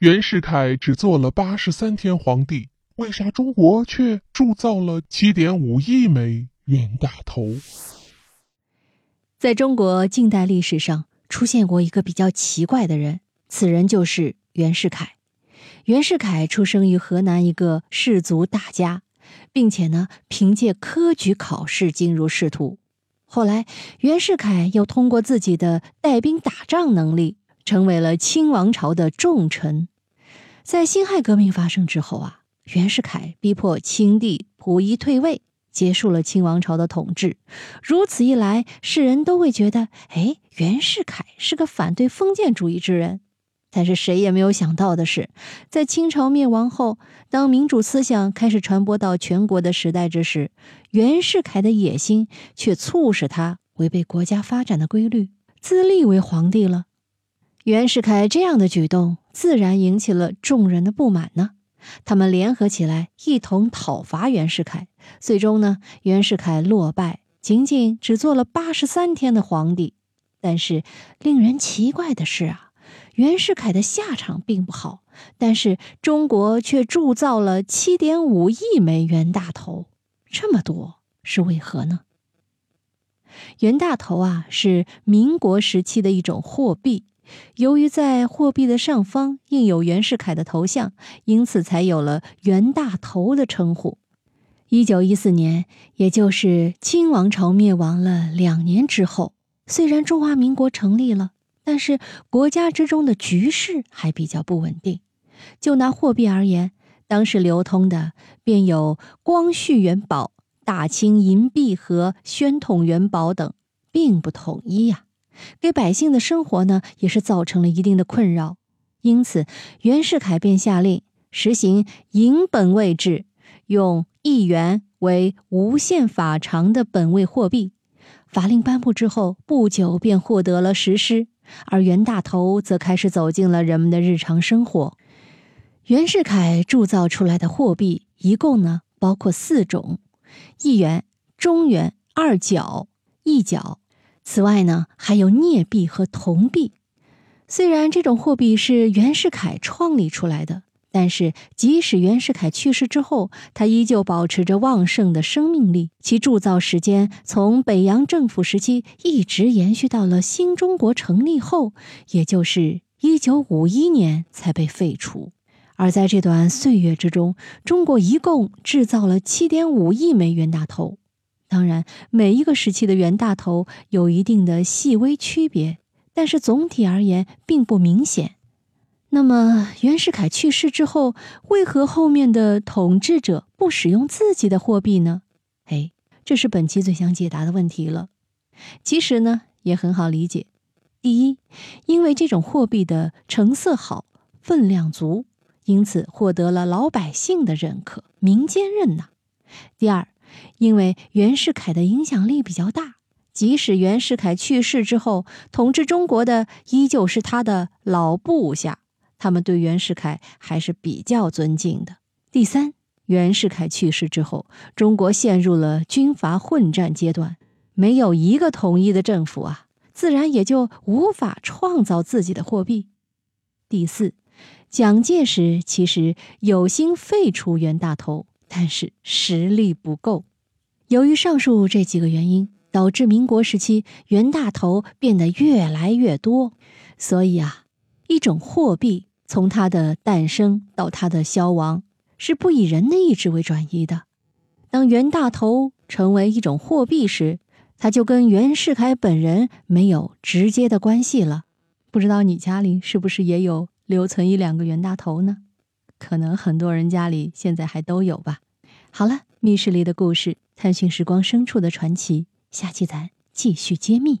袁世凯只做了八十三天皇帝，为啥中国却铸造了七点五亿枚袁大头？在中国近代历史上出现过一个比较奇怪的人，此人就是袁世凯。袁世凯出生于河南一个士族大家，并且呢，凭借科举考试进入仕途。后来，袁世凯又通过自己的带兵打仗能力，成为了清王朝的重臣。在辛亥革命发生之后啊，袁世凯逼迫清帝溥仪退位。结束了清王朝的统治，如此一来，世人都会觉得，哎，袁世凯是个反对封建主义之人。但是谁也没有想到的是，在清朝灭亡后，当民主思想开始传播到全国的时代之时，袁世凯的野心却促使他违背国家发展的规律，自立为皇帝了。袁世凯这样的举动，自然引起了众人的不满呢。他们联合起来，一同讨伐袁世凯。最终呢，袁世凯落败，仅仅只做了八十三天的皇帝。但是令人奇怪的是啊，袁世凯的下场并不好，但是中国却铸造了七点五亿枚袁大头，这么多是为何呢？袁大头啊，是民国时期的一种货币。由于在货币的上方印有袁世凯的头像，因此才有了“袁大头”的称呼。一九一四年，也就是清王朝灭亡了两年之后，虽然中华民国成立了，但是国家之中的局势还比较不稳定。就拿货币而言，当时流通的便有光绪元宝、大清银币和宣统元宝等，并不统一呀。给百姓的生活呢，也是造成了一定的困扰，因此袁世凯便下令实行银本位制，用一元为无限法偿的本位货币。法令颁布之后，不久便获得了实施，而袁大头则开始走进了人们的日常生活。袁世凯铸造出来的货币一共呢，包括四种：一元、中元、二角、一角。此外呢，还有镍币和铜币。虽然这种货币是袁世凯创立出来的，但是即使袁世凯去世之后，它依旧保持着旺盛的生命力。其铸造时间从北洋政府时期一直延续到了新中国成立后，也就是一九五一年才被废除。而在这段岁月之中，中国一共制造了七点五亿枚袁大头。当然，每一个时期的袁大头有一定的细微区别，但是总体而言并不明显。那么，袁世凯去世之后，为何后面的统治者不使用自己的货币呢？哎，这是本期最想解答的问题了。其实呢，也很好理解。第一，因为这种货币的成色好、分量足，因此获得了老百姓的认可、民间认呐。第二。因为袁世凯的影响力比较大，即使袁世凯去世之后，统治中国的依旧是他的老部下，他们对袁世凯还是比较尊敬的。第三，袁世凯去世之后，中国陷入了军阀混战阶段，没有一个统一的政府啊，自然也就无法创造自己的货币。第四，蒋介石其实有心废除袁大头。但是实力不够，由于上述这几个原因，导致民国时期袁大头变得越来越多。所以啊，一种货币从它的诞生到它的消亡，是不以人的意志为转移的。当袁大头成为一种货币时，它就跟袁世凯本人没有直接的关系了。不知道你家里是不是也有留存一两个袁大头呢？可能很多人家里现在还都有吧。好了，密室里的故事，探寻时光深处的传奇，下期咱继续揭秘。